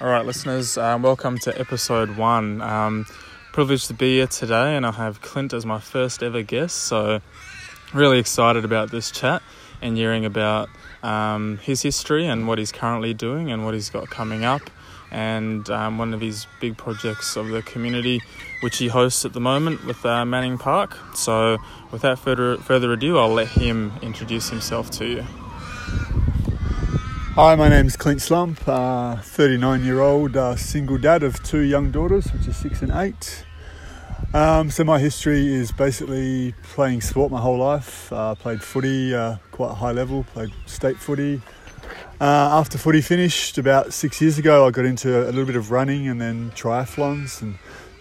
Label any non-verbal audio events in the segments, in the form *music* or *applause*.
All right, listeners, um, welcome to episode one. Um, privileged to be here today, and I have Clint as my first ever guest. So, really excited about this chat and hearing about um, his history and what he's currently doing and what he's got coming up, and um, one of his big projects of the community, which he hosts at the moment with uh, Manning Park. So, without further further ado, I'll let him introduce himself to you. Hi, my name's Clint Slump, uh, 39 year old uh, single dad of two young daughters, which are six and eight. Um, so, my history is basically playing sport my whole life. Uh, played footy uh, quite high level, played state footy. Uh, after footy finished about six years ago, I got into a little bit of running and then triathlons and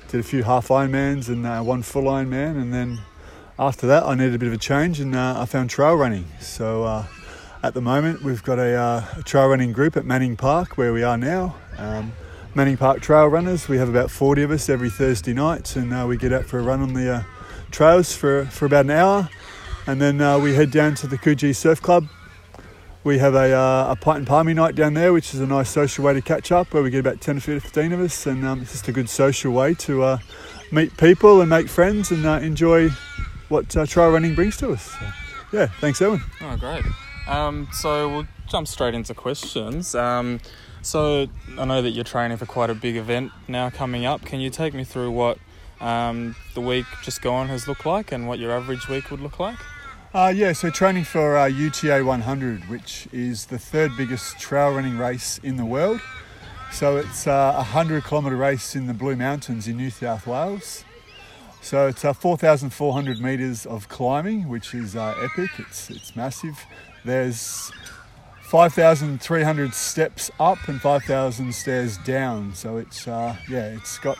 did a few half Ironmans and one full Ironman. And then after that, I needed a bit of a change and I found trail running. So, at the moment, we've got a, uh, a, trail running group at Manning Park where we are now. Um, Manning Park Trail Runners. We have about 40 of us every Thursday night, and uh, we get out for a run on the uh, trails for, for about an hour. And then uh, we head down to the Coogee Surf Club. We have a, uh, a pint and palmy night down there, which is a nice social way to catch up, where we get about 10 or 15 of us, and um, it's just a good social way to uh, meet people and make friends and enjoy what trail running brings to us. So, yeah, thanks, Owen. Oh, great. Um, so we'll jump straight into questions. Um, so I know that you're training for quite a big event now coming up. Can you take me through what um, the week just gone has looked like and what your average week would look like? Uh, yeah, so training for uh, UTA 100, which is the third biggest trail running race in the world. So it's uh, a 100 kilometre race in the Blue Mountains in New South Wales. So it's uh, 4,400 metres of climbing, which is uh, epic. It's it's massive. There's 5,300 steps up and 5,000 stairs down. So it's uh, yeah, it's got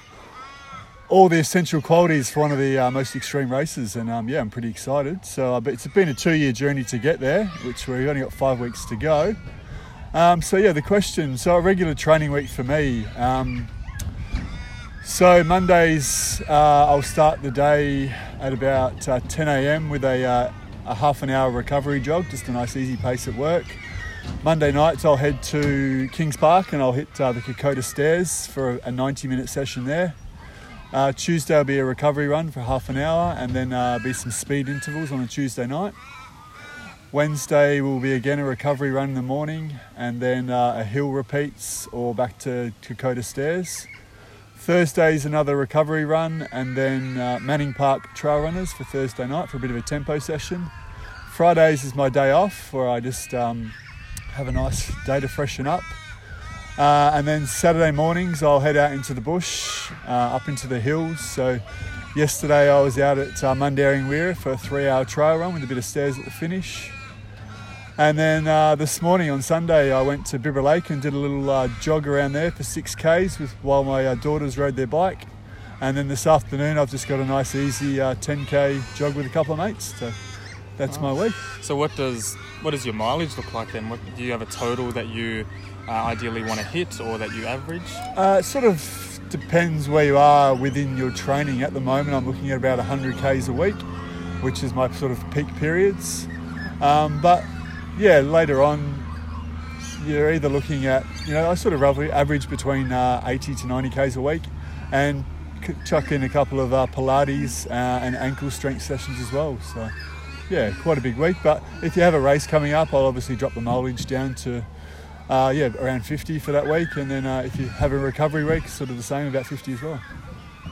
all the essential qualities for one of the uh, most extreme races, and um, yeah, I'm pretty excited. So, uh, but it's been a two-year journey to get there, which we've only got five weeks to go. Um, so yeah, the question. So a regular training week for me. Um, so Mondays, uh, I'll start the day at about uh, 10 a.m. with a, uh, a half an hour recovery jog, just a nice easy pace at work. Monday nights, I'll head to Kings Park and I'll hit uh, the Kokoda Stairs for a 90 minute session there. Uh, Tuesday will be a recovery run for half an hour and then uh, be some speed intervals on a Tuesday night. Wednesday will be again a recovery run in the morning and then a hill repeats or back to Kokoda Stairs. Thursday's another recovery run, and then uh, Manning Park Trail Runners for Thursday night for a bit of a tempo session. Fridays is my day off where I just um, have a nice day to freshen up. Uh, and then Saturday mornings, I'll head out into the bush, uh, up into the hills. So, yesterday I was out at uh, Mundaring Weir for a three hour trail run with a bit of stairs at the finish. And then uh, this morning on Sunday, I went to Bibra Lake and did a little uh, jog around there for six k's with, while my uh, daughters rode their bike. And then this afternoon, I've just got a nice, easy 10k uh, jog with a couple of mates. So that's my week. So what does what does your mileage look like then? What, do you have a total that you uh, ideally want to hit or that you average? Uh, it sort of depends where you are within your training. At the moment, I'm looking at about 100 k's a week, which is my sort of peak periods. Um, but yeah, later on, you're either looking at, you know, I sort of roughly average between uh, 80 to 90 Ks a week and chuck in a couple of uh, Pilates uh, and ankle strength sessions as well. So, yeah, quite a big week. But if you have a race coming up, I'll obviously drop the mileage down to, uh, yeah, around 50 for that week. And then uh, if you have a recovery week, sort of the same, about 50 as well.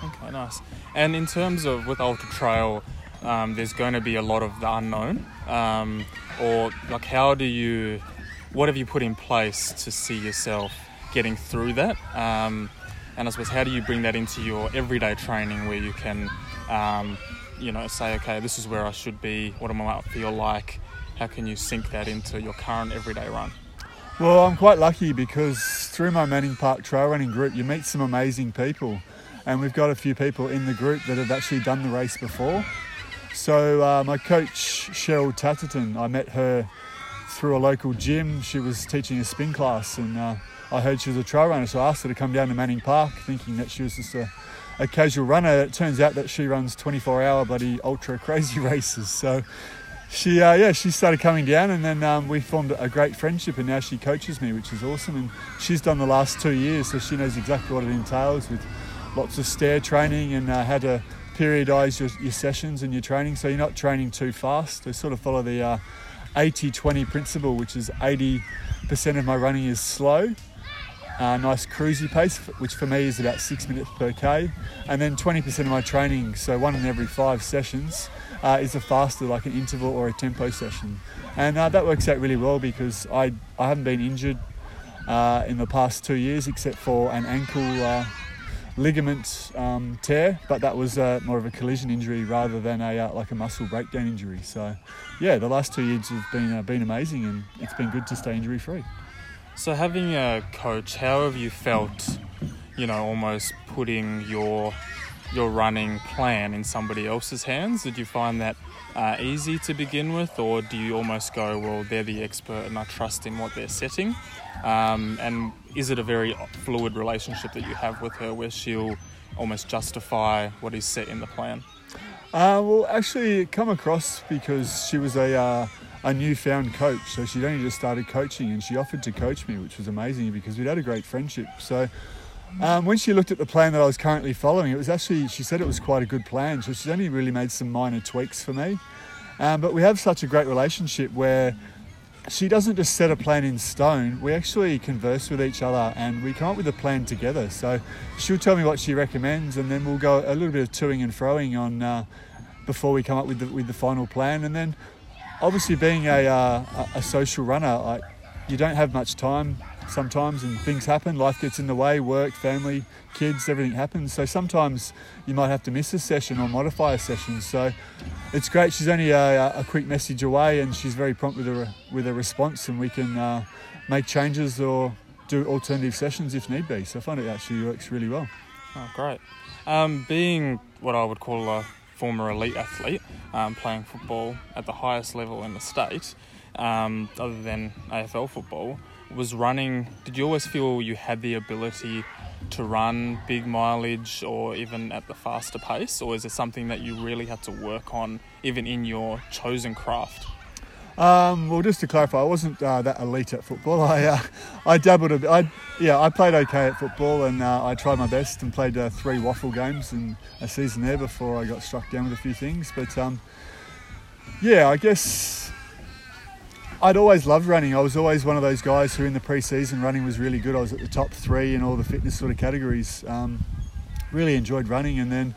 Okay, nice. And in terms of with Ultra Trail, um, there's going to be a lot of the unknown. Um, or like how do you what have you put in place to see yourself getting through that? Um, and i suppose how do you bring that into your everyday training where you can um, you know say okay this is where i should be. What am i feel like? How can you sync that into your current everyday run? Well i'm quite lucky because through my manning park trail running group you meet some amazing people. And we've got a few people in the group that have actually done the race before so uh, my coach Cheryl Tatterton, I met her through a local gym. She was teaching a spin class, and uh, I heard she was a trail runner, so I asked her to come down to Manning Park, thinking that she was just a, a casual runner. It turns out that she runs 24-hour bloody ultra *laughs* crazy races. So she uh, yeah she started coming down, and then um, we formed a great friendship, and now she coaches me, which is awesome. And she's done the last two years, so she knows exactly what it entails with lots of stair training and uh, how to periodise your, your, sessions and your training, so you're not training too fast. To sort of follow the 80-20 uh, principle, which is 80% of my running is slow uh, nice cruisy pace, which for me is about six minutes per k, and then 20% of my training, so one in every five sessions, uh, is a faster, like an interval or a tempo session, and uh, that works out really well because I I haven't been injured uh, in the past two years except for an ankle. Uh, ligament um, tear, but that was uh, more of a collision injury rather than a like a muscle breakdown injury. So, yeah, the last two years have been been amazing, and it's been good to stay injury free. So, having a coach, how have you felt, you know, almost putting your your running plan in somebody else's hands? Did you find that uh, easy to begin with, or do you almost go, well, they're the expert and I trust in what they're setting? Um, and is it a very fluid relationship that you have with her where she'll almost justify what is set in the plan? Uh, well, actually, come across because she was a. Uh, a newfound coach. So she'd only just started coaching and she offered to coach me, which was amazing because we'd had a great friendship. So um, when she looked at the plan that I was currently following, it was actually, she said it was quite a good plan. So she's only really made some minor tweaks for me. Um, but we have such a great relationship where she doesn't just set a plan in stone. We actually converse with each other and we come up with a plan together. So she'll tell me what she recommends, and then we'll go a little bit of toing and froing on uh, before we come up with the, with the final plan. And then obviously being a, uh, a social runner, like you don't have much time sometimes and things happen. Life gets in the way, work, family, kids, everything happens. So sometimes you might have to miss a session or modify a session. So it's great. She's only a, a quick message away and she's very prompt with a, with a response and we can uh, make changes or do alternative sessions if need be. So I find it actually works really well. Oh, great. Um, being what I would call a former elite athlete um, playing football at the highest level in the state, um, other than AFL football, was running. Did you always feel you had the ability to run big mileage or even at the faster pace, or is it something that you really had to work on even in your chosen craft? Um, well, just to clarify, I wasn't uh, that elite at football. *laughs* I uh, I dabbled a bit. I yeah, I played okay at football, and uh, I tried my best and played uh, three WAFL games in a season there before I got struck down with a few things. But um, yeah, I guess I'd always loved running. I was always one of those guys who, in the pre-season, running was really good. I was at the top three in all the fitness sort of categories. Um, really enjoyed running, and then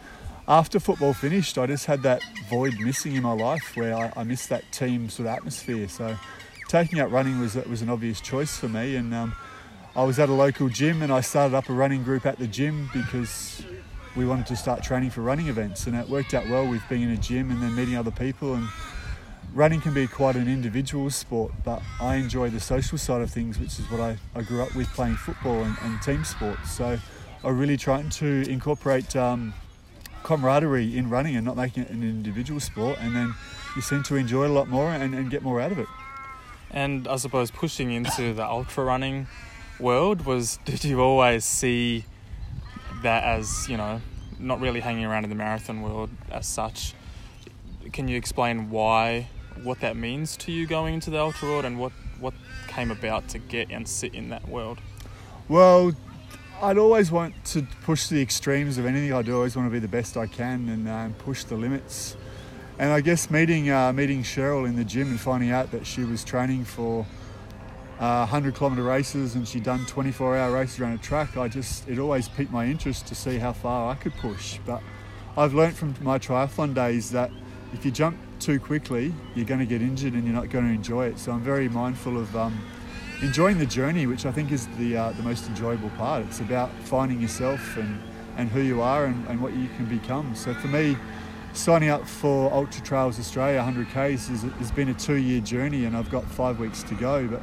after football finished, I just had that void missing in my life where I, I missed that team sort of atmosphere. So taking up running was was an obvious choice for me, and um, I was at a local gym and I started up a running group at the gym because we wanted to start training for running events, and it worked out well with being in a gym and then meeting other people and. Running can be quite an individual sport, but I enjoy the social side of things, which is what I, I grew up with playing football and, and team sports. So I really trying to incorporate um, camaraderie in running and not making it an individual sport, and then you seem to enjoy it a lot more and, and get more out of it. And I suppose pushing into the ultra running world was *laughs* did you always see that as you know not really hanging around in the marathon world as such? Can you explain why what that means to you going into the ultra world and what what came about to get and sit in that world? Well, I'd always want to push the extremes of anything I do. I always want to be the best I can and uh, push the limits. And I guess meeting uh, meeting Cheryl in the gym and finding out that she was training for uh, 100 kilometre races and she'd done 24 hour races around a track, I just it always piqued my interest to see how far I could push. But I've learned from my triathlon days that if you jump too quickly, you're going to get injured and you're not going to enjoy it. So I'm very mindful of um, enjoying the journey, which I think is the uh, the most enjoyable part. It's about finding yourself and, and who you are and, and what you can become. So for me, signing up for Ultra Trails Australia 100Ks has, has been a two year journey and I've got five weeks to go. But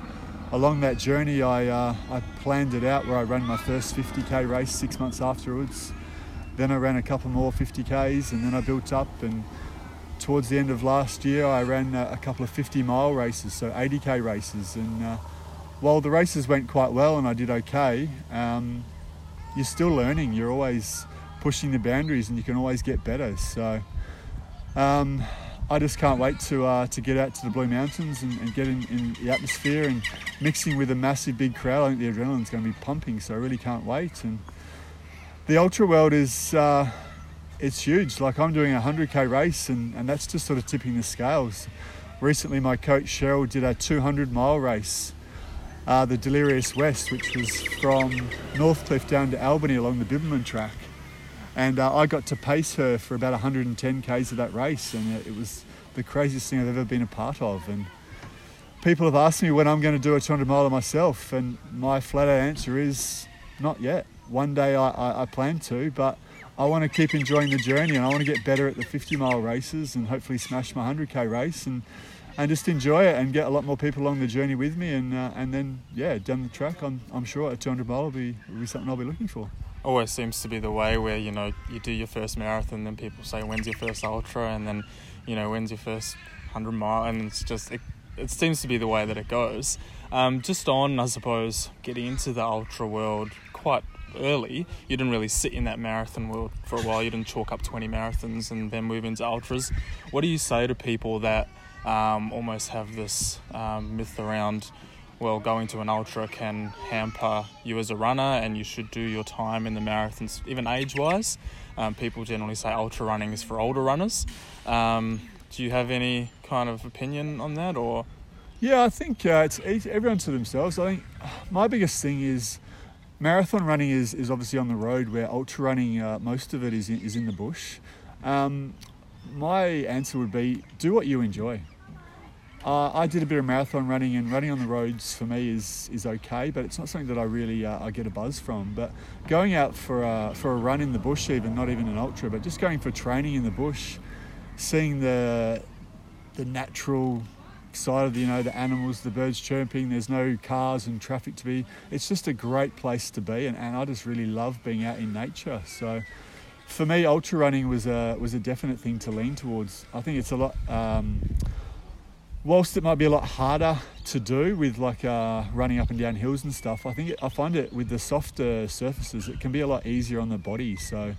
along that journey, I, uh, I planned it out where I ran my first 50k race six months afterwards. Then I ran a couple more 50ks and then I built up and towards the end of last year I ran a, a couple of 50 mile races, so 80k races and uh, while the races went quite well and I did okay, um, you're still learning. You're always pushing the boundaries and you can always get better. So um, I just can't wait to uh, to get out to the Blue Mountains and, and get in, in, the atmosphere and mixing with a massive big crowd. I think the adrenaline's going to be pumping, so I really can't wait. And the ultra world is uh, it's huge. Like I'm doing a 100k race, and, and that's just sort of tipping the scales. Recently, my coach Cheryl did a 200 mile race, uh, the Delirious West, which was from Northcliffe down to Albany along the Bibbulmun track and uh, I got to pace her for about 110 k's of that race, and it, it, was the craziest thing I've ever been a part of. And people have asked me when I'm going to do a 200 miler myself, and my flat out answer is not yet. One day I, I, I plan to, but I want to keep enjoying the journey, and I want to get better at the 50 mile races, and hopefully smash my 100k race, and and just enjoy it and get a lot more people along the journey with me, and uh, and then yeah, down the track, I'm I'm sure a 200 mile will be will be something I'll be looking for. Always seems to be the way where you know you do your first marathon, then people say when's your first ultra, and then you know when's your first hundred mile, and it's just it, it seems to be the way that it goes. Um, just on, I suppose, getting into the ultra world quite early. You didn't really sit in that marathon world for a while. You didn't chalk up 20 marathons and then move into ultras. What do you say to people that um, almost have this um, myth around? well, going to an ultra can hamper you as a runner, and you should do your time in the marathons, even age wise. Um, people generally say ultra running is for older runners. Um, do you have any kind of opinion on that, or? Yeah, I think uh, it's everyone to themselves. I think my biggest thing is marathon running is, is obviously on the road, where ultra running, uh, most of it is in, is in the bush. Um, my answer would be do what you enjoy. Uh, I did a bit of marathon running, and running on the roads for me is is okay, but it's not something that I really uh, I get a buzz from. But going out for a, for a run in the bush, even not even an ultra, but just going for training in the bush, seeing the the natural the you know the animals, the birds chirping. There's no cars and traffic to be. It's just a great place to be, and, and I just really love being out in nature. So for me, ultra running was a was a definite thing to lean towards. I think it's a lot. Um, whilst it might be a lot harder to do with like uh, running up and down hills and stuff, I think it, I find it with the softer surfaces, it can be a lot easier on the body. So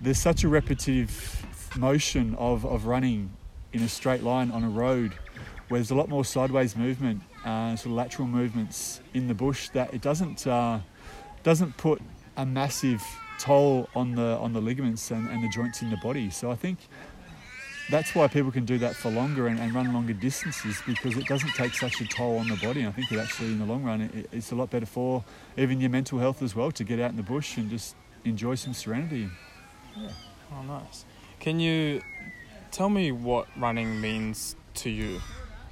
there's such a repetitive motion of, of running in a straight line on a road where there's a lot more sideways movement, uh, sort of lateral movements in the bush that it doesn't uh, doesn't put a massive toll on the on the ligaments and, and the joints in the body. So I think that's why people can do that for longer and, and, run longer distances because it doesn't take such a toll on the body. I think that actually, in the long run, it, it's a lot better for even your mental health as well to get out in the bush and just enjoy some serenity. Yeah. Oh, nice. Can you tell me what running means to you?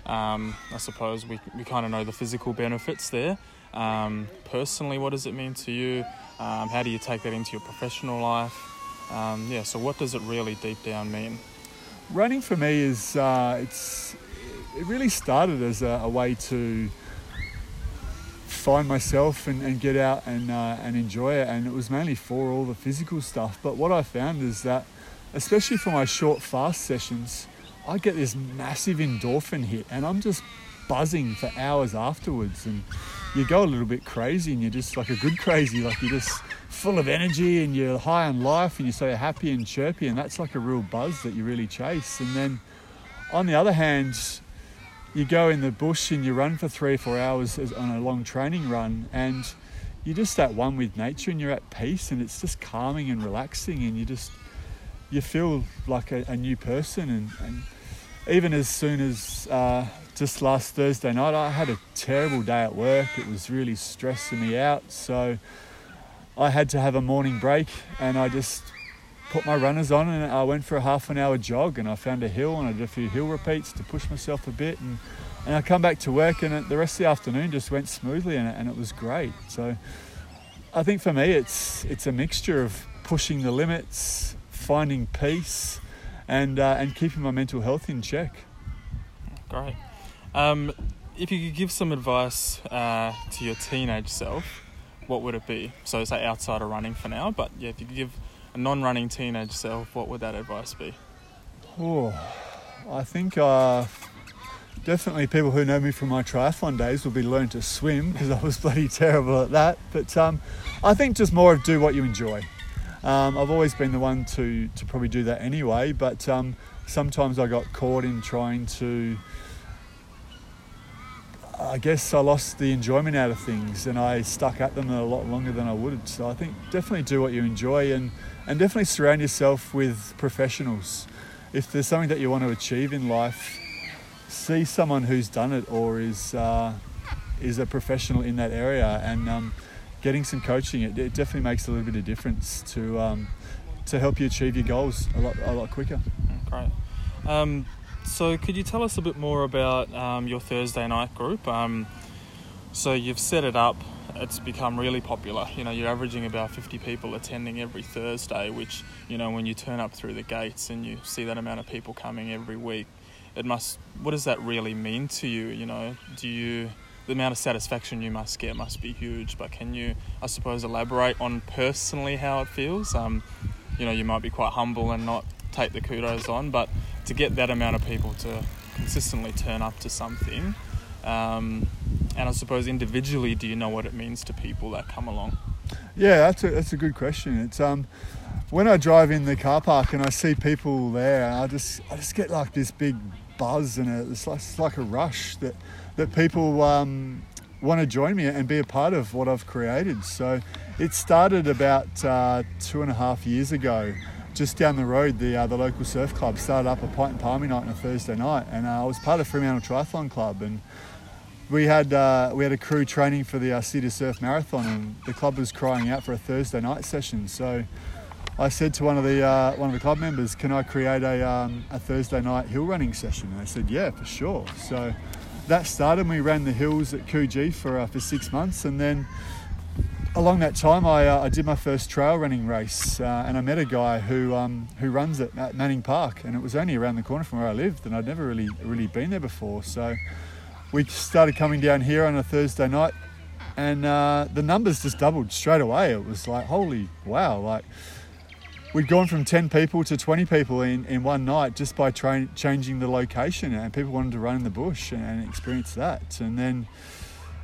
Um, I suppose we, we kind of know the physical benefits there. Um, personally, what does it mean to you? Um, how do you take that into your professional life? Um, yeah, so what does it really deep down mean? running for me is uh, it's it really started as a, a, way to find myself and, and get out and uh, and enjoy it, and it was mainly for all the physical stuff. But what I found is that, especially for my short fast sessions, I get this massive endorphin hit, and I'm just buzzing for hours afterwards, and you go a little bit crazy, and you're just like a good crazy, like you're just full of energy and you're high on life and you're so happy and chirpy and that's like a real buzz that you really chase. And then on the other hand you go in the bush and you run for three or four hours on a long training run and you're just at one with nature and you're at peace and it's just calming and relaxing and you just you feel like a, a new person and, and, even as soon as uh, just last Thursday night I had a terrible day at work it was really stressing me out so I had to have a morning break and I just put my runners on and I went for a half an hour jog and I found a hill and I did a few hill repeats to push myself a bit and, and I come back to work and the rest of the afternoon just went smoothly and, and it was great. So I think for me it's it's a mixture of pushing the limits, finding peace, and uh, and keeping my mental health in check. Great. Um, if you could give some advice uh, to your teenage self, what would it be? So say outside of running for now, but yeah, if you could give a non-running teenage self, what would that advice be? Oh, I think uh, definitely people who know me from my triathlon days will be learn to swim because I was *laughs* bloody terrible at that. But um, I think just more of do what you enjoy. Um, I've always been the one to, to probably do that anyway, but um, sometimes I got caught in trying to. I guess I lost the enjoyment out of things and I stuck at them a lot longer than I would. So I think definitely do what you enjoy and, and definitely surround yourself with professionals. If there's something that you want to achieve in life, see someone who's done it or is uh, is a professional in that area and um, getting some coaching. It, it, definitely makes a little bit of difference to um, to help you achieve your goals a lot a lot quicker. Great. Um, so, could you tell us a bit more about um, your Thursday night group? Um, so, you've set it up. It's become really popular. You know, you're averaging about 50 people attending every Thursday, which, you know, when you turn up through the gates and you see that amount of people coming every week, it must. What does that really mean to you? You know, do you the amount of satisfaction you must get must be huge. But can you, I suppose, elaborate on personally how it feels? Um, you know, you might be quite humble and not take the kudos on, but to get that amount of people to consistently turn up to something, um, and I suppose individually, do you know what it means to people that come along? Yeah, that's a that's a good question. It's um, when I drive in the car park and I see people there, I just I just get like this big buzz and it's like it's like a rush that that people um, want to join me and be a part of what I've created. So it started about uh, two and a half years ago. Just down the road, the uh, the local surf club started up a pint and palmy night on a Thursday night, and uh, I was part of Fremantle Triathlon Club, and we had uh, we had a crew training for the uh, City Surf Marathon, and the club was crying out for a Thursday night session. So I said to one of the uh, one of the club members, "Can I create a um, a Thursday night hill running session?" And they said, "Yeah, for sure." So that started. We ran the hills at Coogee for uh, for six months, and then along that time, I, uh, I did my first trail running race, uh, and I met a guy who um, who runs it at Manning Park, and it was only around the corner from where I lived, and I'd never really really been there before. So we started coming down here on a Thursday night, and uh, the numbers just doubled straight away. It was like holy wow, like we'd gone from 10 people to 20 people in, in one night just by tra- changing the location and people wanted to run in the bush and, and experience that. And then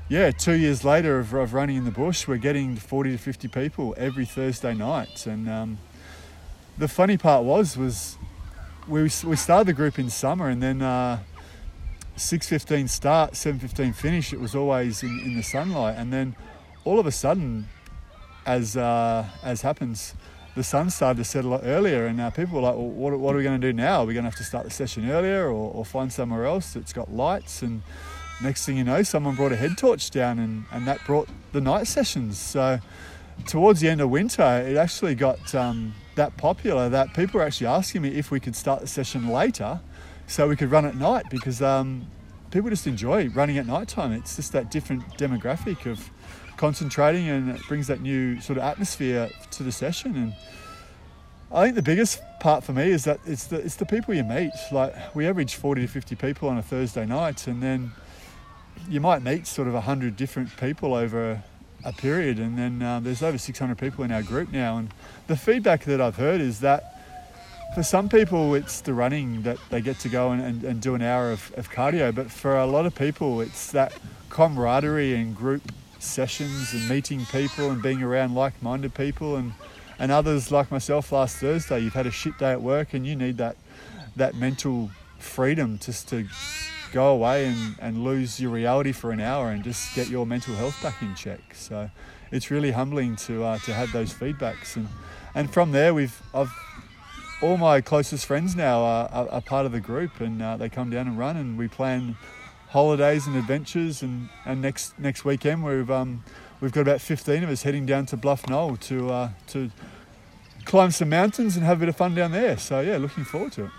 yeah two years later of, of, running in the bush we're getting 40 to 50 people every thursday night. And um, the funny part was was we, we started the group in summer and then uh, 6.15 start 7.15 finish it was always in, in the sunlight. And then all of a sudden as uh, as happens the sun started to set a lot earlier, and uh, people were like, well, what, what, are we going to do now? Are we going to have to start the session earlier or, or, find somewhere else that's got lights? And next thing you know, someone brought a head torch down, and, and that brought the night sessions. So towards the end of winter, it actually got um, that popular that people were actually asking me if we could start the session later so we could run at night because um, people just enjoy running at night time. It's just that different demographic of concentrating and it brings that new sort of atmosphere to the session. And I think the biggest part for me is that it's the it's the people you meet. Like we average 40 to 50 people on a Thursday night and then you might meet sort of 100 different people over a, period. And then uh, there's over 600 people in our group now. And the feedback that I've heard is that for some people it's the running that they get to go and, and, and do an hour of, of cardio. But for a lot of people it's that camaraderie and group sessions and meeting people and being around like-minded people and and others like myself last Thursday. You've had a shit day at work and you need that that mental freedom just to go away and, and lose your reality for an hour and just get your mental health back in check. So it's really humbling to uh, to have those feedbacks. And and from there we've I've all my closest friends now are, are, are part of the group and uh, they come down and run and we plan holidays and adventures. And, and next next weekend we've um, we've got about 15 of us heading down to Bluff Knoll to uh, to climb some mountains and have a bit of fun down there. So yeah, looking forward to it.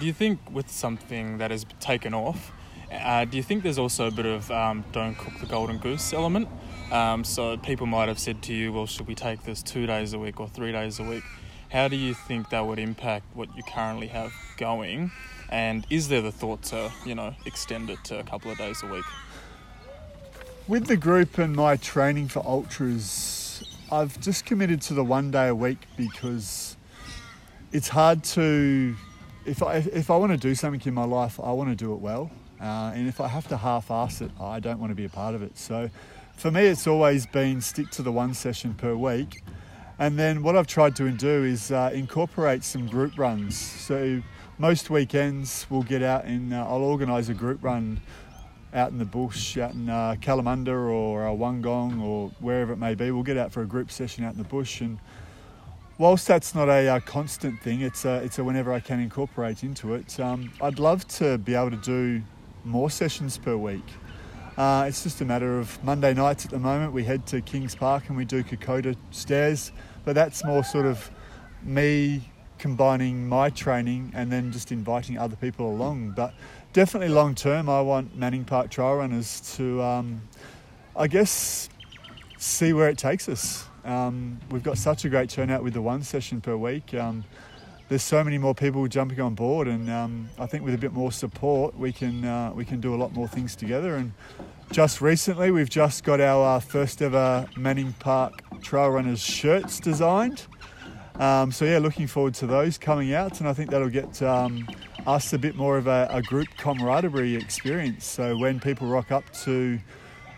Do you think with something that has taken off, uh, do you think there's also a bit of um, don't cook the golden goose element? Um, so people might have said to you, well, should we take this two days a week or three days a week? How do you think that would impact what you currently have going? And is there the thought to, you know, extend it to a couple of days a week? With the group and my training for ultras, I've just committed to the one day a week because it's hard to. If I if I want to do something in my life, I want to do it well, uh, and if I have to half-ass it, I don't want to be a part of it. So, for me, it's always been stick to the one session per week, And then what I've tried to do is uh, incorporate some group runs. So most weekends we'll get out and uh, I'll organise a group run out in the bush, out in uh, Kalamunda or uh, Wollongong or wherever it may be. We'll get out for a group session out in the bush and whilst that's not a, uh, constant thing, it's a, it's a whenever I can incorporate into it. Um, I'd love to be able to do more sessions per week. Uh, it's just a matter of Monday nights at the moment. We head to Kings Park and we do Kokoda stairs, but that's more sort of me combining my training and then just inviting other people along. But definitely long term, I want Manning Park trail runners to, um, I guess, see where it takes us. Um, we've got such a great turnout with the one session per week. Um, there's so many more people jumping on board, and um, I think with a bit more support, we can uh, we can do a lot more things together. And just recently, we've just got our uh, first ever Manning Park Trail Runners shirts designed. Um, so yeah, looking forward to those coming out, and I think that'll get um, us a bit more of a, a group camaraderie experience. So when people rock up to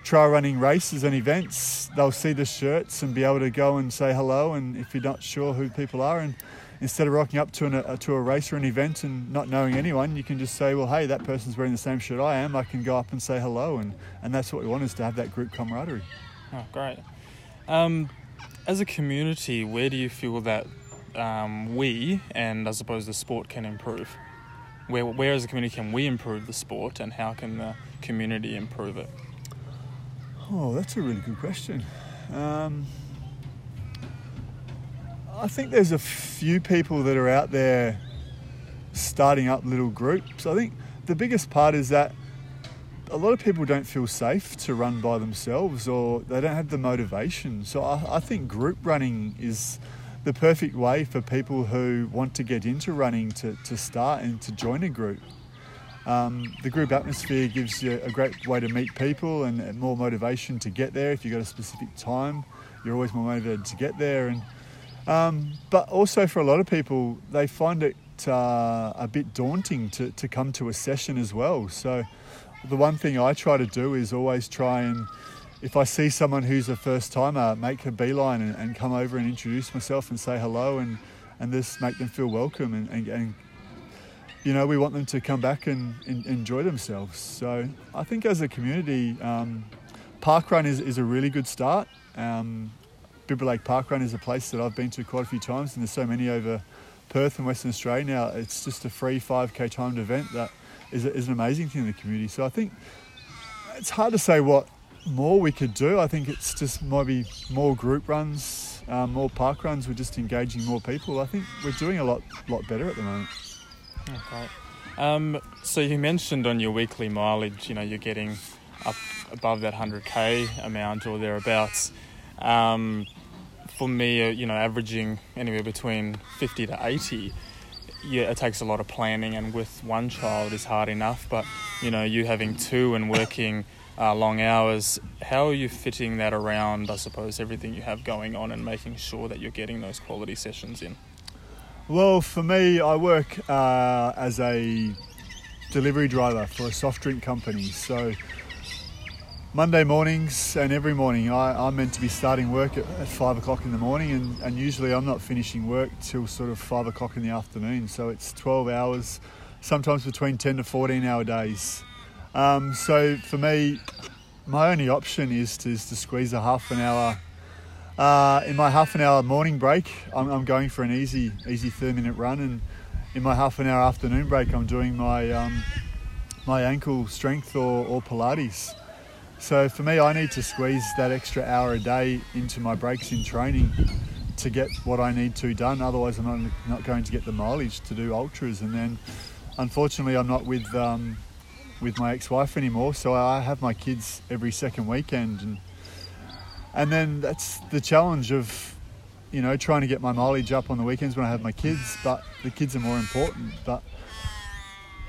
trail running races and events, they'll see the shirts and be able to go and say hello. And if you're not sure who people are, and instead of rocking up to, an, a, to a race or an event and not knowing anyone, you can just say, well, hey, that person's wearing the same shirt I am. I can go up and say hello. And, and that's what we want is to have that group camaraderie. Oh, great. Um, as a community, where do you feel that um, we and I suppose the sport can improve? Where, where as a community can we improve the sport and how can the community improve it? Oh, that's a really good question. Um, I think there's a few people that are out there starting up little groups. I think the biggest part is that a lot of people don't feel safe to run by themselves or they don't have the motivation. So I, I think group running is the perfect way for people who want to get into running to, to start and to join a group. Um, the group atmosphere gives you a great way to meet people and more motivation to get there. If you've got a specific time, you're always more motivated to get there. And um, but also for a lot of people, they find it uh, a bit daunting to, to come to a session as well. So the one thing I try to do is always try and if I see someone who's a first timer, make a beeline and, and, come over and introduce myself and say hello and, and just make them feel welcome and, and, and you know, we want them to come back and, and enjoy themselves. So I think as a community, um, Parkrun is, is a really good start. Um, Bibra Lake Parkrun is a place that I've been to quite a few times, and there's so many over Perth and Western Australia now. It's just a free 5k timed event that is, is an amazing thing in the community. So I think it's hard to say what more we could do. I think it's just maybe more group runs, um, more park runs. We're just engaging more people. I think we're doing a lot, lot better at the moment. Okay. Um, so you mentioned on your weekly mileage, you know, you're getting up above that 100k amount or thereabouts. Um, for me, uh, you know, averaging anywhere between 50 to 80, yeah, it takes a lot of planning, and with one child is hard enough. But you know, you having two and working uh, long hours, how are you fitting that around? I suppose everything you have going on and making sure that you're getting those quality sessions in. Well, for me, I work uh, as a delivery driver for a soft drink company. So Monday mornings and every morning, I, am meant to be starting work at, at, five o'clock in the morning, and, and usually I'm not finishing work till sort of five o'clock in the afternoon. So it's 12 hours, sometimes between 10 to 14 hour days. Um, so for me, my only option is to, is to squeeze a half an hour uh, in my half an hour morning break, I'm, I'm, going for an easy, easy 30 minute run, and in my half an hour afternoon break, I'm doing my um, my ankle strength or, or Pilates. So for me, I need to squeeze that extra hour a day into my breaks in training to get what I need to done. Otherwise, I'm not, not going to get the mileage to do ultras. And then, unfortunately, I'm not with um, with my ex-wife anymore, so I have my kids every second weekend, and and then that's the challenge of you know trying to get my mileage up on the weekends when I have my kids. But the kids are more important. But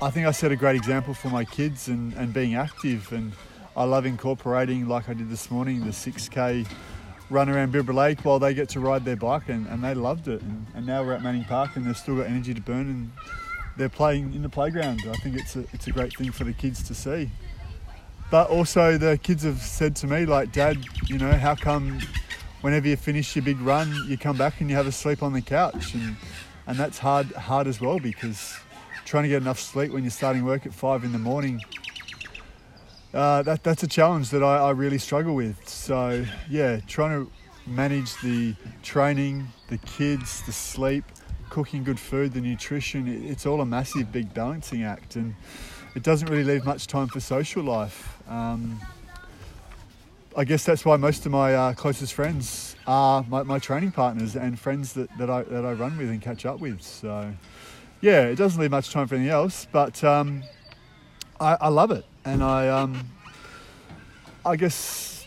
I think I set a great example for my kids and, and being active. And I love incorporating like I did this morning the 6k run around Bibra Lake while they get to ride their bike and, and they loved it. And, and now we're at Manning Park and they've still got energy to burn and they're playing in the playground. I think it's a, it's a great thing for the kids to see. But also the kids have said to me like dad you know how come whenever you finish your big run, you come back and you have a sleep on the couch, and and that's hard hard as well because trying to get enough sleep when you're starting work at five in the morning. Uh, that that's a challenge that I, I really struggle with. So yeah, trying to manage the training, the kids, the sleep, cooking good food, the nutrition. It's all a massive big balancing act, and it doesn't really leave much time for social life. Um, I guess that's why most of my uh, closest friends are my, my, training partners and friends that, that, I, that I run with and catch up with. So, yeah, it doesn't leave much time for anything else, but um, I, I, love it. And I, um, I guess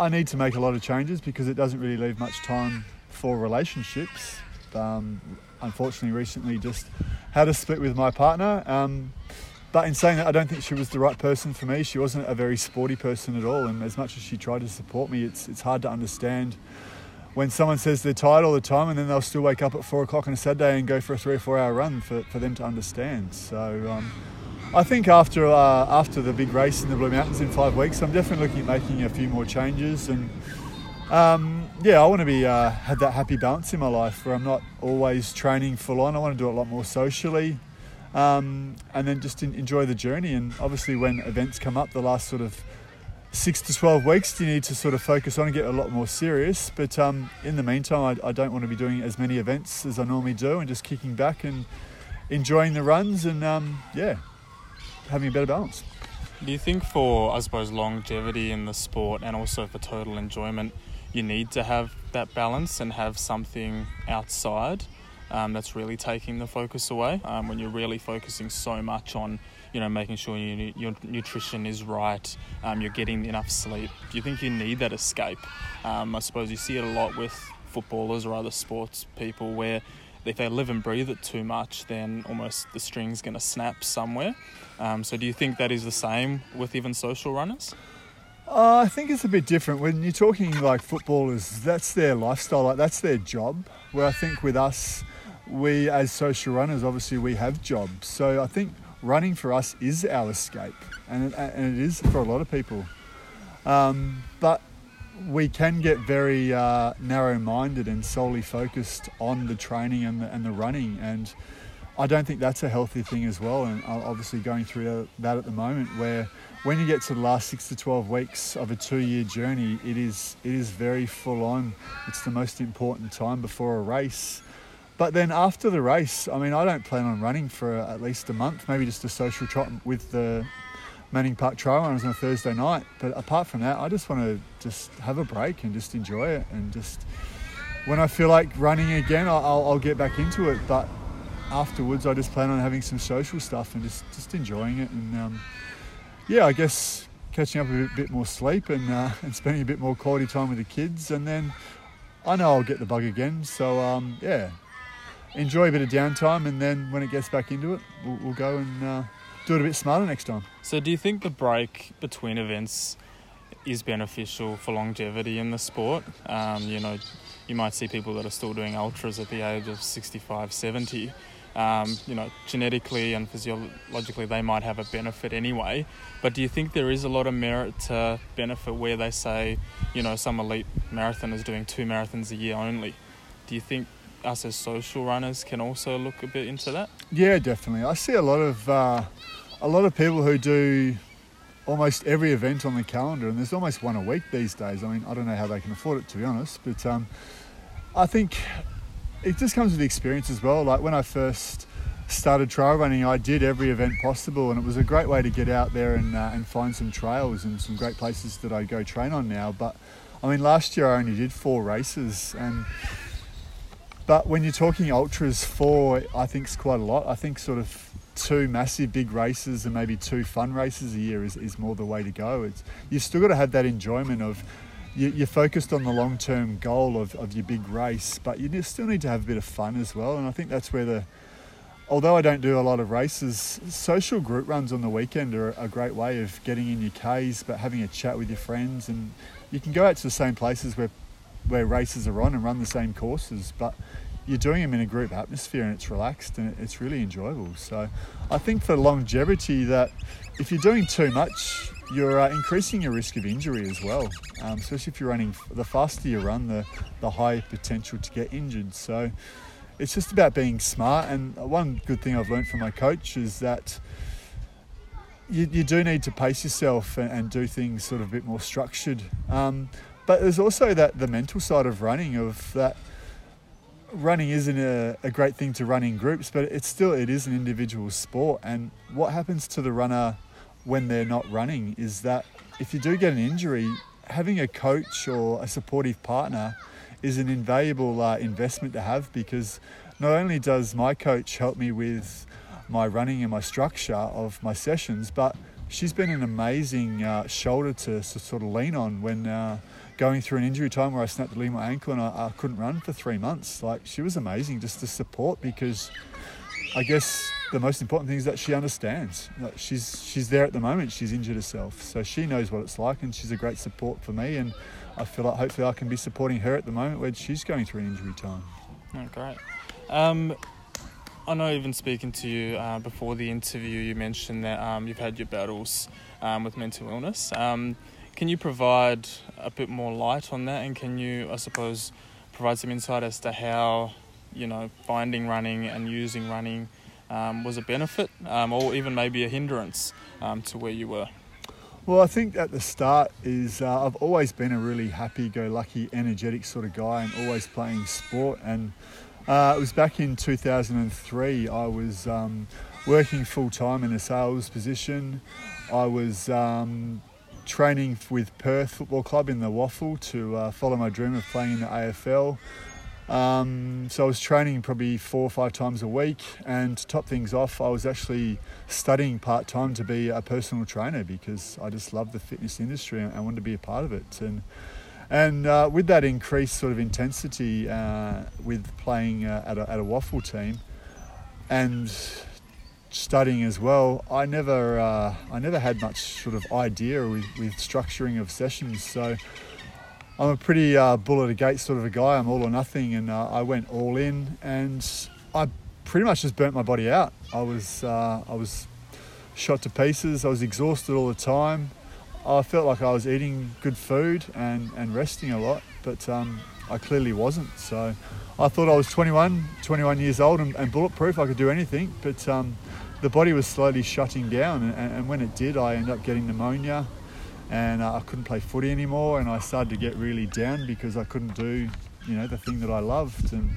I need to make a lot of changes because it doesn't really leave much time for relationships. Um, unfortunately, recently just had a split with my partner. Um, but in saying that, I don't think she was the right person for me. She wasn't a very sporty person at all, and as much as she tried to support me, it's it's hard to understand when someone says they're tired all the time and then they'll still wake up at four o'clock on a Saturday and go for a three or four hour run for, for them to understand. So um, I think after uh, after the big race in the Blue Mountains in five weeks, I'm definitely looking at making a few more changes and. Um, yeah, I want to be uh, have that happy balance in my life where I'm not always training full on. I want to do it a lot more socially um, and then just enjoy the journey. And obviously, when events come up, the last sort of six to 12 weeks, you need to sort of focus on and get a lot more serious. But um, in the meantime, I, I, don't want to be doing as many events as I normally do and just kicking back and enjoying the runs and, um, yeah, having a better balance. Do you think for, I suppose, longevity in the sport and also for total enjoyment, you need to have that balance and have something outside um, that's really taking the focus away um, when you're really focusing so much on you know making sure you, your nutrition is right um, you're getting enough sleep? Do you think you need that escape? Um, i suppose you see it a lot with footballers or other sports people where if they live and breathe it too much then almost the string's going to snap somewhere um, so do you think that is the same with even social runners uh, I think it's a bit different when you're talking like footballers. That's their lifestyle, like that's their job. Where I think with us, we as social runners obviously we have jobs so i think running for us is our escape and it, and it is for a lot of people um, but we can get very uh, narrow-minded and solely focused on the training and the, and the running and i don't think that's a healthy thing as well and obviously going through that at the moment where when you get to the last six to 12 weeks of a two-year journey it is it is very full on it's the most important time before a race but then after the race, I mean, I don't plan on running for at least a month, maybe just a social trot with the Manning Park Trail Runners on a Thursday night. But apart from that, I just want to just have a break and just enjoy it. And just when I feel like running again, I'll, I'll get back into it. But afterwards, I just plan on having some social stuff and just, just enjoying it. And um, yeah, I guess catching up a bit, bit more sleep and, uh, *laughs* and spending a bit more quality time with the kids. And then I know I'll get the bug again. So um, yeah, enjoy a bit of downtime, and then when it gets back into it, we'll, we'll go and uh, do it a bit smarter next time. So, do you think the break between events is beneficial for longevity in the sport? Um, you know, you might see people that are still doing ultras at the age of 65, 70. Um, you know, genetically and physiologically, they might have a benefit anyway. But do you think there is a lot of merit to benefit where they say, you know, some elite marathoners doing two marathons a year only? Do you think us as social runners can also look a bit into that? Yeah, definitely. I see a lot of uh, a lot of people who do almost every event on the calendar, and there's almost one a week these days. I mean, I don't know how they can afford it to be honest, but um, I think it just comes with experience as well. Like when I first started trail running, I did every event possible, and it was a great way to get out there and uh, and find some trails and some great places that I go train on now. But I mean, last year I only did four races, and but when you're talking ultras, four I think is quite a lot. I think sort of two massive big races and maybe two fun races a year is, is more the way to go. It's you've still got to have that enjoyment of you, are focused on the long term goal of, of your big race, but you still need to have a bit of fun as well. And I think that's where the although I don't do a lot of races, social group runs on the weekend are a great way of getting in your Ks, but having a chat with your friends. And you can go out to the same places where where races are on and run the same courses, but you're doing them in a group atmosphere and it's relaxed and it's really enjoyable. So I think for longevity that if you're doing too much, you're uh, increasing your risk of injury as well. Um, especially if you're running, the faster you run, the, the higher potential to get injured. So it's just about being smart. And one good thing I've learned from my coach is that you, you do need to pace yourself and, and do things sort of a bit more structured. Um, but there's also that the mental side of running of that running isn't a, a, great thing to run in groups, but it's still it is an individual sport. And what happens to the runner when they're not running is that if you do get an injury, having a coach or a supportive partner is an invaluable uh, investment to have because not only does my coach help me with my running and my structure of my sessions, but she's been an amazing uh, shoulder to, to, sort of lean on when uh, going through an injury time where I snapped the my ankle and I, I, couldn't run for three months. Like she was amazing just to support because I guess the most important thing is that she understands. Like she's she's there at the moment. She's injured herself, so she knows what it's like, and she's a great support for me. And I feel like hopefully I can be supporting her at the moment where she's going through an injury time. Oh, great. Um, I know even speaking to you uh, before the interview, you mentioned that um, you've had your battles um, with mental illness. Um, can you provide a bit more light on that, and can you, I suppose, provide some insight as to how, you know, finding running and using running um, was a benefit, um, or even maybe a hindrance um, to where you were? Well, I think at the start is uh, I've always been a really happy-go-lucky, energetic sort of guy, and always playing sport. And uh, it was back in 2003. I was um, working full time in a sales position. I was um, training with Perth Football Club in the WAFL to uh, follow my dream of playing in the AFL. Um, so I was training probably four or five times a week, and to top things off, I was actually studying part time to be a personal trainer because I just love the fitness industry and I wanted to be a part of it. And and uh, with that increased sort of intensity uh, with playing uh, at, a, at a WAFL team, and studying as well, I never uh, I never had much sort of idea with, with structuring of sessions. So I'm a pretty uh, bull at a gate sort of a guy. I'm all or nothing, and uh, I went all in, and I pretty much just burnt my body out. I was uh, I was shot to pieces. I was exhausted all the time. I felt like I was eating good food and, and resting a lot, but um, I clearly wasn't. So I thought I was 21, 21 years old and, and bulletproof. I could do anything, but um, the body was slowly shutting down, and, and, when it did, I ended up getting pneumonia, and uh, I couldn't play footy anymore, and I started to get really down because I couldn't do, you know, the thing that I loved, and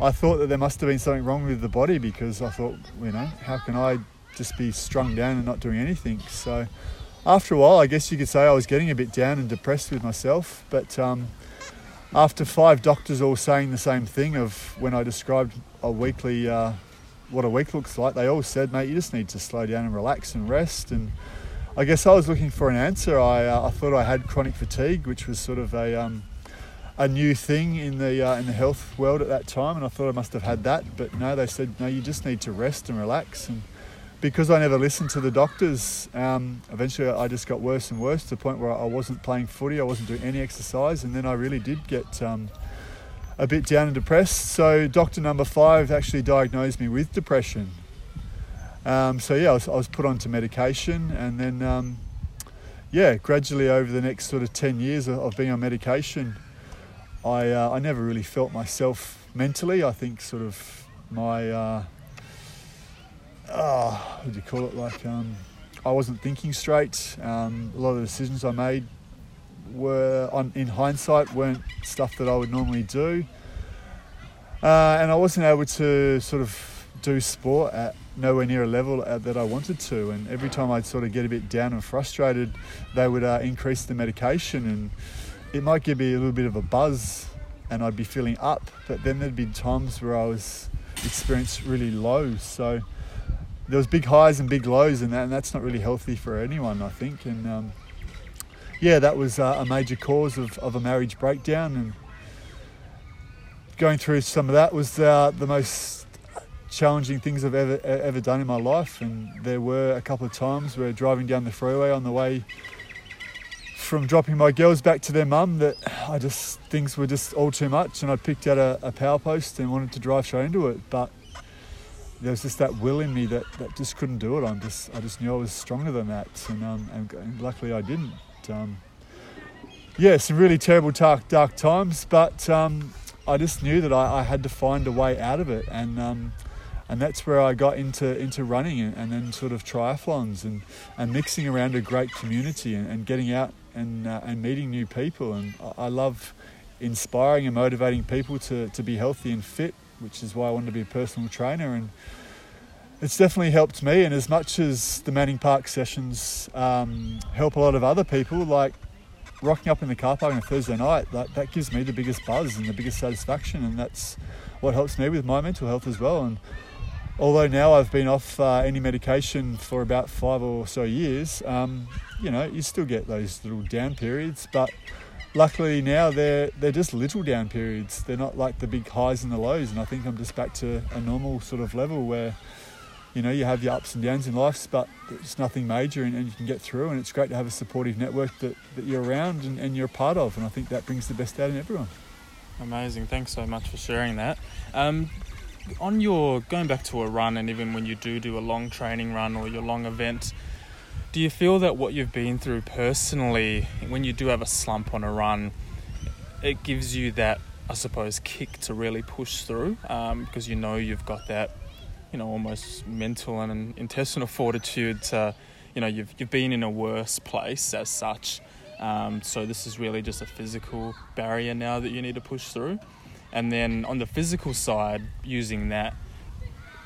I thought that there must have been something wrong with the body because I thought, you know, how can I just be strung down and not doing anything? So after a while, I guess you could say I was getting a bit down and depressed with myself, but um, after five doctors all saying the same thing of when I described a weekly uh, what a week looks like, they all said, mate, you just need to slow down and relax and rest. And I guess I was looking for an answer. I, uh, I thought I had chronic fatigue, which was sort of a, um, a new thing in the, uh, in the health world at that time. And I thought I must have had that. But no, they said, no, you just need to rest and relax. And because I never listened to the doctors, um, eventually I just got worse and worse to the point where I wasn't playing footy, I wasn't doing any exercise. And then I really did get. Um, a bit down and depressed. So doctor number five actually diagnosed me with depression. Um, so yeah, I was, I was, put onto medication, and then um, yeah, gradually over the next sort of ten years of, of being on medication, I uh, I never really felt myself mentally. I think sort of my uh, oh, what do you call it? Like um, I wasn't thinking straight. Um, a lot of the decisions I made were on in hindsight weren't stuff that I would normally do, uh, and I wasn't able to sort of do sport at nowhere near a level that I wanted to. And every time I'd sort of get a bit down and frustrated, they would uh, increase the medication, and it might give me a little bit of a buzz, and I'd be feeling up. But then there'd be times where I was experienced really low. So there was big highs and big lows, and, that, and that's not really healthy for anyone, I think. And um, yeah, that was uh, a major cause of, of a marriage breakdown. And going through some of that was uh, the most challenging things I've ever ever done in my life. And there were a couple of times where driving down the freeway on the way from dropping my girls back to their mum that I just things were just all too much and I picked out a, a power post and wanted to drive straight into it but there was just that will in me that, that just couldn't do it. I'm just I just knew I was stronger than that, and, um, and, and luckily I didn't. Um, yeah, some really terrible dark dark times, but um, I just knew that I, I, had to find a way out of it, and um, and that's where I got into into running and, and, then sort of triathlons and, and mixing around a great community and, and getting out and uh, and meeting new people. And I, I love inspiring and motivating people to, to be healthy and fit which is why I wanted to be a personal trainer. And it's definitely helped me. And as much as the Manning Park sessions um, help a lot of other people, like rocking up in the car park on a Thursday night, that, that gives me the biggest buzz and the biggest satisfaction. And that's what helps me with my mental health as well. And although now I've been off uh, any medication for about five or so years, um, you know, you still get those little down periods, but luckily now they're they're just little down periods. They're not like the big highs and the lows. And I think I'm just back to a normal sort of level where, you know, you have your ups and downs in life, but it's nothing major and, and you can get through. And it's great to have a supportive network that, that you're around and, and you're a part of. And I think that brings the best out in everyone. Amazing. Thanks so much for sharing that. Um, on your going back to a run, and even when you do do a long training run or your long event, do you feel that what you've been through personally, when you do have a slump on a run, it gives you that, I suppose, kick to really push through um, because you know you've got that, you know, almost mental and intestinal *laughs* fortitude to, you know, you've, you've been in a worse place as such. Um, so this is really just a physical barrier now that you need to push through. And then on the physical side, using that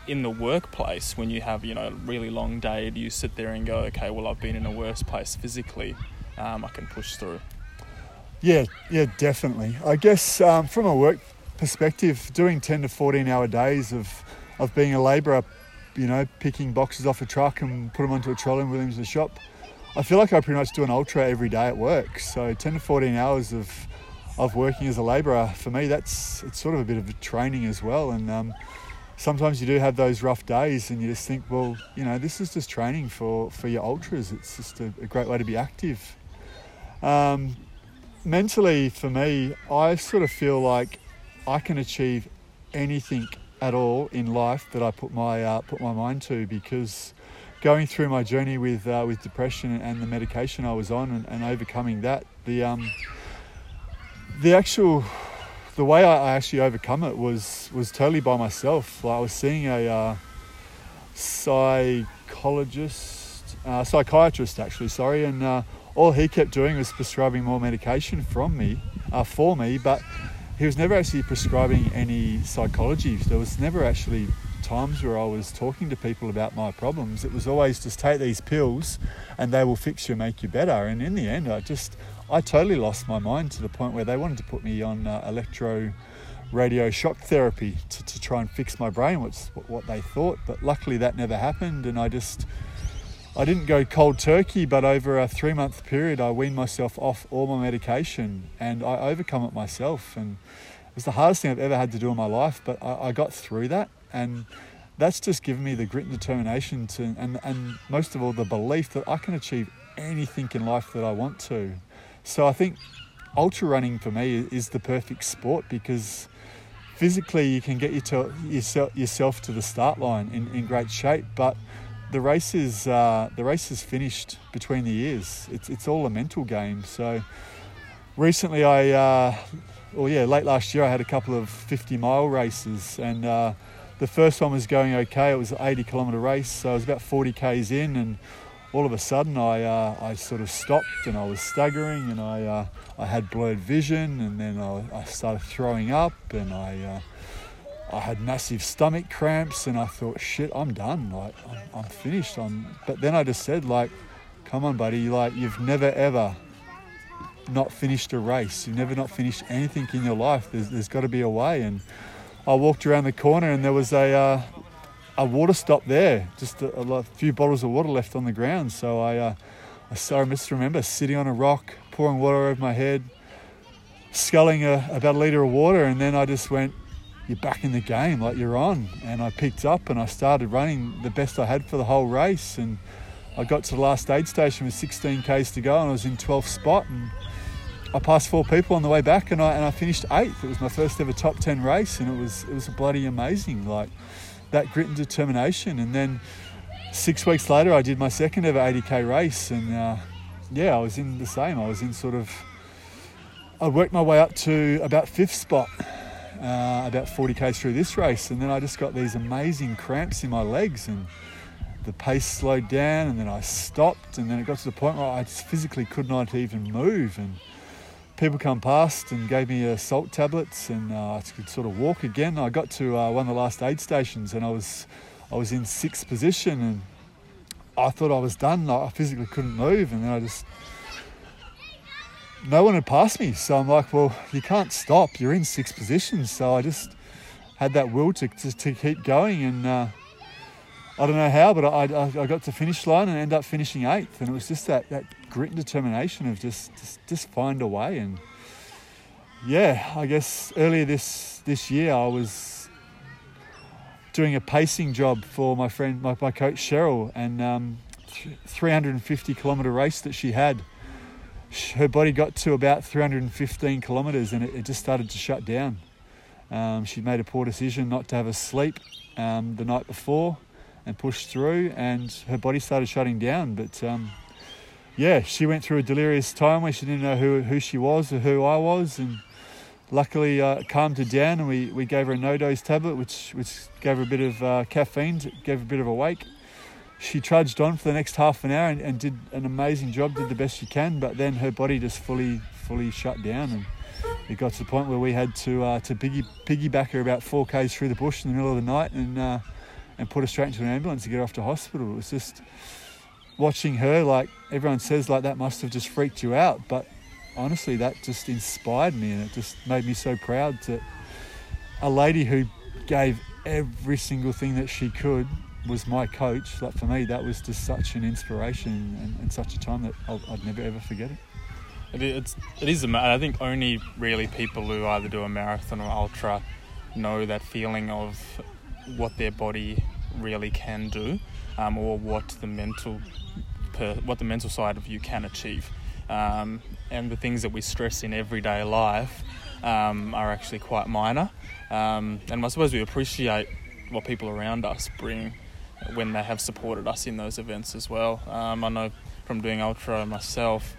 in the workplace when you have you know a really long day do you sit there and go okay well i've been in a worse place physically um, i can push through. Yeah yeah definitely. I guess um, from a work perspective doing 10 to 14 hour days of of being a labourer you know picking boxes off a truck and put them onto a trolley and with them to the shop i feel like i pretty much do an ultra every day at work. So 10 to 14 hours of of working as a labourer for me that's it's sort of a bit of training as well and um, sometimes you do have those rough days and you just think, well, you know, this is just training for, for your ultras. It's just a, a great way to be active. Um, mentally, for me, I sort of feel like I can achieve anything at all in life that I put my uh, put my mind to because going through my journey with uh, with depression and the medication I was on and, and overcoming that, the um, the actual the way I actually overcome it was was totally by myself. Like I was seeing a uh, psychologist, uh, psychiatrist actually, sorry, and uh, all he kept doing was prescribing more medication from me, uh, for me, but he was never actually prescribing any psychology. There was never actually times where I was talking to people about my problems. It was always just take these pills and they will fix you, make you better. And in the end, I just I totally lost my mind to the point where they wanted to put me on uh, electro radio shock therapy to, to try and fix my brain, what's what they thought. But luckily that never happened, and I just I didn't go cold turkey, but over a three month period, I weaned myself off all my medication and I overcome it myself. And it was the hardest thing I've ever had to do in my life, but I, I got through that. And that's just given me the grit and determination to, and, and most of all, the belief that I can achieve anything in life that I want to. So I think ultra running for me is the perfect sport because physically you can get yourself to the start line in, in great shape, but the race is uh, the race is finished between the years. It's it's all a mental game. So recently, I uh, well yeah, late last year I had a couple of 50 mile races, and uh, the first one was going okay. It was an 80 kilometer race, so I was about 40 k's in, and all of a sudden I, uh, I sort of stopped and I was staggering and I, uh, I had blurred vision and then I, I started throwing up and I, uh, I had massive stomach cramps and I thought, shit, I'm done. Like, I'm, I'm finished. I'm, but then I just said, like, come on, buddy, like, you've never ever not finished a race. You've never not finished anything in your life. There's, there's got to be a way. And I walked around the corner and there was a, uh, a water stop there, just a, a, few bottles of water left on the ground. So I, uh, I so just remember sitting on a rock, pouring water over my head, sculling a, about a litre of water, and then I just went, "You're back in the game, like you're on." And I picked up and I started running the best I had for the whole race, and I got to the last aid station with 16 k's to go, and I was in 12th spot, and I passed four people on the way back, and I and I finished eighth. It was my first ever top 10 race, and it was it was bloody amazing, like that grit and determination. And then six weeks later, I did my second ever 80k race, and uh, yeah, I was in the same. I was in sort of. I worked my way up to about fifth spot, uh, about 40k through this race, and then I just got these amazing cramps in my legs, and the pace slowed down, and then I stopped, and then it got to the point where I just physically could not even move, and people come past and gave me uh, salt tablets, and uh, I could sort of walk again. I got to uh, one of the last aid stations, and I was I was in sixth position, and I thought I was done. I physically couldn't move, and then I just no one had passed me. So I'm like, well, you can't stop. You're in sixth position. So I just had that will to, to, to keep going. And uh, I don't know how, but I, I, I, got to finish line and end up finishing eighth. And it was just that, that grit and determination of just, just, just find a way. And yeah, I guess earlier this, this year I was doing a pacing job for my friend, my, my coach Cheryl, and um, 350 kilometre race that she had her body got to about 315 kilometres and it, it just started to shut down. Um, she made a poor decision not to have a sleep um, the night before and pushed through, and her body started shutting down. But um, yeah, she went through a delirious time where she didn't know who, who she was or who I was, and luckily uh, calmed her down. And we, we gave her a no dose tablet, which which gave her a bit of uh, caffeine, gave her a bit of a wake she trudged on for the next half an hour and, and, did an amazing job, did the best she can, but then her body just fully, fully shut down and it got to the point where we had to uh, to piggy, piggyback her about four k's through the bush in the middle of the night and uh, and put her straight into an ambulance to get her off to hospital. It was just watching her, like everyone says, like that must have just freaked you out, but honestly, that just inspired me and it just made me so proud to a lady who gave every single thing that she could was my coach. Like for me, that was just such an inspiration and, and such a time that i would never ever forget it. It is, it is. I think only really people who either do a marathon or ultra know that feeling of what their body really can do, um, or what the mental, per, what the mental side of you can achieve, um, and the things that we stress in everyday life um, are actually quite minor. Um, and I suppose we appreciate what people around us bring when they have supported us in those events as well. Um, I know from doing ultra myself,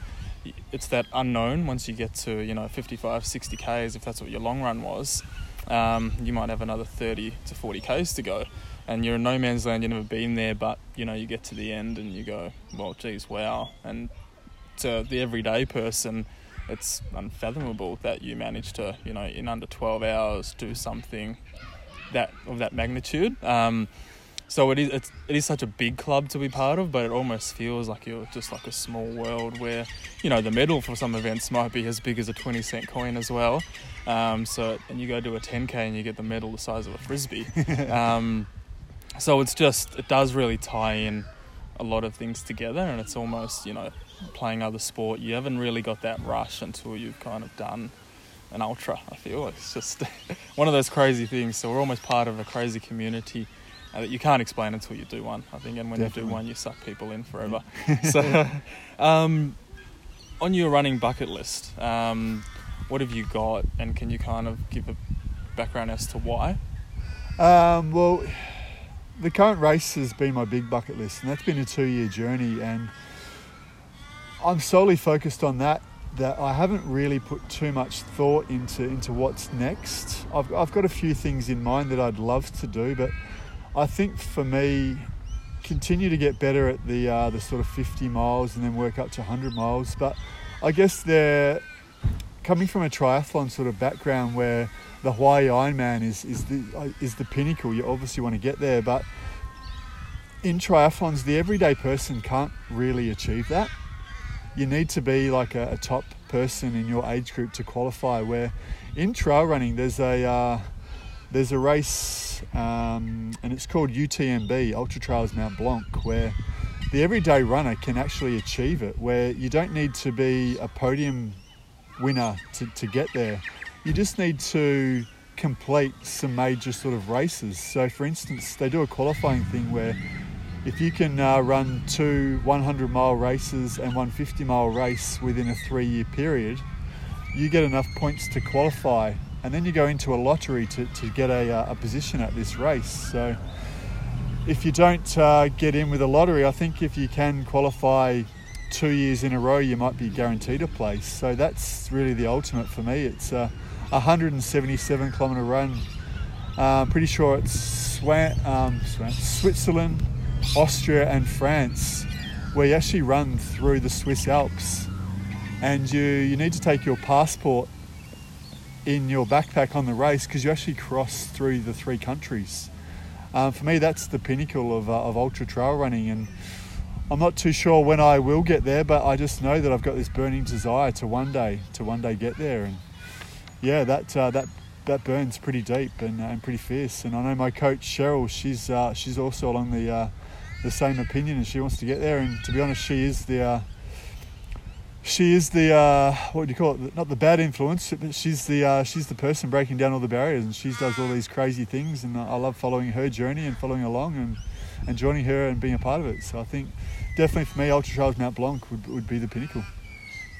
it's that unknown once you get to you know 55, 60 k's, if that's what your long run was. Um, you might have another 30 to 40 k's to go, and you're in no man's land. You've never been there, but you know you get to the end and you go, well, geez, wow. And to the everyday person, it's unfathomable that you manage to you know in under 12 hours do something that of that magnitude. Um, so it is it's, it is such a big club to be part of, but it almost feels like you're just like a small world where you know the medal for some events might be as big as a twenty cent coin as well. Um, so and you go to a ten k and you get the medal the size of a frisbee. *laughs* um, so it's just it does really tie in a lot of things together, and it's almost you know playing other sport. You haven't really got that rush until you've kind of done an ultra. I feel it's just *laughs* one of those crazy things. So we're almost part of a crazy community uh, you can't explain until you do one. I think, and when Definitely. you do one, you suck people in forever. *laughs* so, um, on your running bucket list, um, what have you got, and can you kind of give a background as to why? Um, well, the current race has been my big bucket list, and that's been a two-year journey, and I'm solely focused on that. That I haven't really put too much thought into into what's next. I've I've got a few things in mind that I'd love to do, but I think for me, continue to get better at the uh, the sort of 50 miles and then work up to 100 miles. But I guess they're coming from a triathlon sort of background where the Hawaii Ironman is is the uh, is the pinnacle. You obviously want to get there, but in triathlons, the everyday person can't really achieve that. You need to be like a, a top person in your age group to qualify. Where in trail running, there's a uh, there's a race um, and it's called UTMB Ultra Trails Mount Blanc where the everyday runner can actually achieve it where you don't need to be a podium winner to, to get there. You just need to complete some major sort of races. So for instance they do a qualifying thing where if you can uh, run two 100 mile races and one 50 mile race within a three year period you get enough points to qualify and then you go into a lottery to, to get a, uh, a position at this race. So if you don't uh, get in with a lottery, I think if you can qualify two years in a row, you might be guaranteed a place. So that's really the ultimate for me. It's a 177 kilometre run. Uh, pretty sure it's Swan, um, Switzerland, Austria, and France, where you actually run through the Swiss Alps. And you, you need to take your passport in your backpack on the race because you actually cross through the three countries. Um, for me, that's the pinnacle of, uh, of ultra trail running, and I'm not too sure when I will get there, but I just know that I've got this burning desire to one day to one day get there, and yeah, that uh, that that burns pretty deep and, uh, and pretty fierce. And I know my coach Cheryl, she's uh, she's also along the uh, the same opinion, and she wants to get there. And to be honest, she is the uh, she is the uh, what do you call it? Not the bad influence, but she's the uh, she's the person breaking down all the barriers, and she does all these crazy things. And I love following her journey and following along and, and joining her and being a part of it. So I think definitely for me, Ultra Trails Mount Blanc would, would be the pinnacle.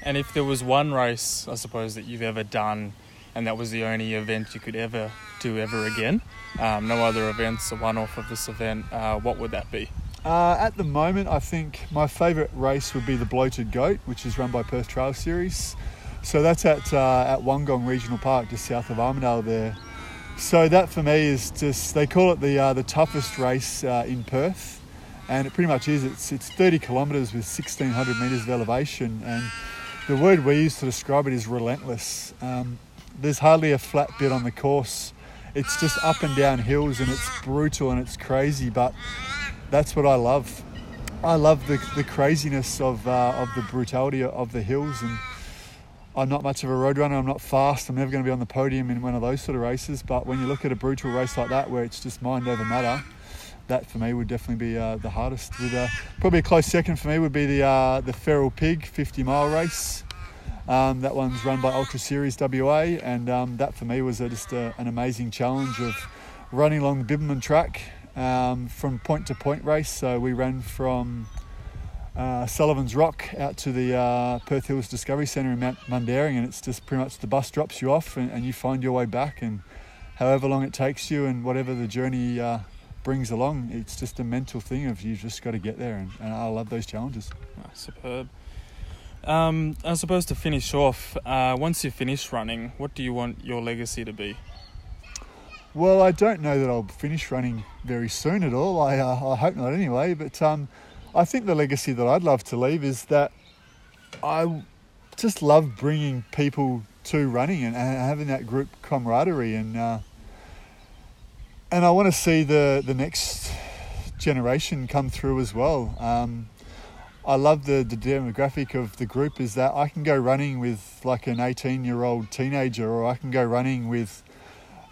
And if there was one race, I suppose that you've ever done, and that was the only event you could ever do ever again, um, no other events, a one-off of this event, uh, what would that be? Uh, at the moment, I think my favourite race would be the Bloated Goat, which is run by Perth Trail Series. So that's at uh, at Wungong Regional Park, just south of Armadale there. So that for me is just they call it the uh, the toughest race uh, in Perth, and it pretty much is. It's it's 30 kilometres with 1600 metres of elevation, and the word we use to describe it is relentless. Um, there's hardly a flat bit on the course. It's just up and down hills, and it's brutal and it's crazy, but that's what I love. I love the, the craziness of, uh, of the brutality of the hills and I'm not much of a road runner. I'm not fast. I'm never going to be on the podium in one of those sort of races. But when you look at a brutal race like that, where it's just mind over matter, that for me would definitely be uh, the hardest. With uh, probably a close second for me would be the uh, the Feral Pig 50 mile race. Um, that one's run by Ultra Series WA, and um, that for me was just a, an amazing challenge of running along the Bibbulmun track um, from point to point race. So we ran from uh, Sullivan's Rock out to the uh, Perth Hills Discovery Centre in Mount Mundaring, and it's just pretty much the bus drops you off and, and, you find your way back. And however long it takes you, and whatever the journey uh, brings along, it's just a mental thing of you've just got to get there. And, and I love those challenges. Oh, superb. Um, I suppose to finish off, uh, once you finish running, what do you want your legacy to be? Well, I don't know that I'll finish running very soon at all. I, uh, I hope not anyway. But um, I think the legacy that I'd love to leave is that I just love bringing people to running and, and having that group camaraderie and uh, and I want to see the the next generation come through as well. Um, I love the, the demographic of the group is that I can go running with like an 18 year old teenager or I can go running with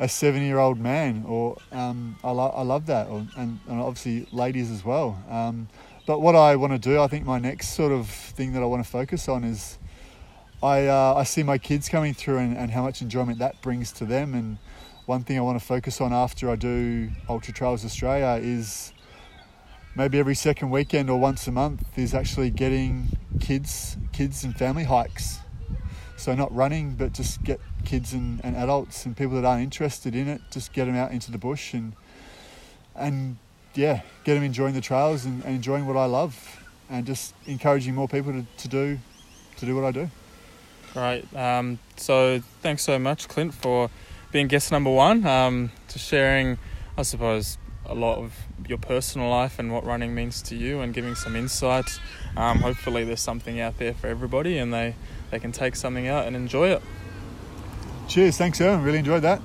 a seven year old man, or um, I, lo- I love that, or, and, and obviously ladies as well. Um, but what I want to do, I think my next sort of thing that I want to focus on is I, uh, I see my kids coming through and, and how much enjoyment that brings to them. And one thing I want to focus on after I do Ultra Trails Australia is maybe every second weekend or once a month is actually getting kids kids and family hikes so not running, but just get kids and, and adults and people that aren't interested in it, just get them out into the bush and and yeah, get them enjoying the trails and, and enjoying what I love, and just encouraging more people to, to do to do what I do. Right. Um, so thanks so much, Clint, for being guest number one, um, to sharing, I suppose, a lot of your personal life and what running means to you and giving some insights. Um, hopefully, there's something out there for everybody and they, they can take something out and enjoy it. Cheers. Thanks, Erwin. Really enjoyed that.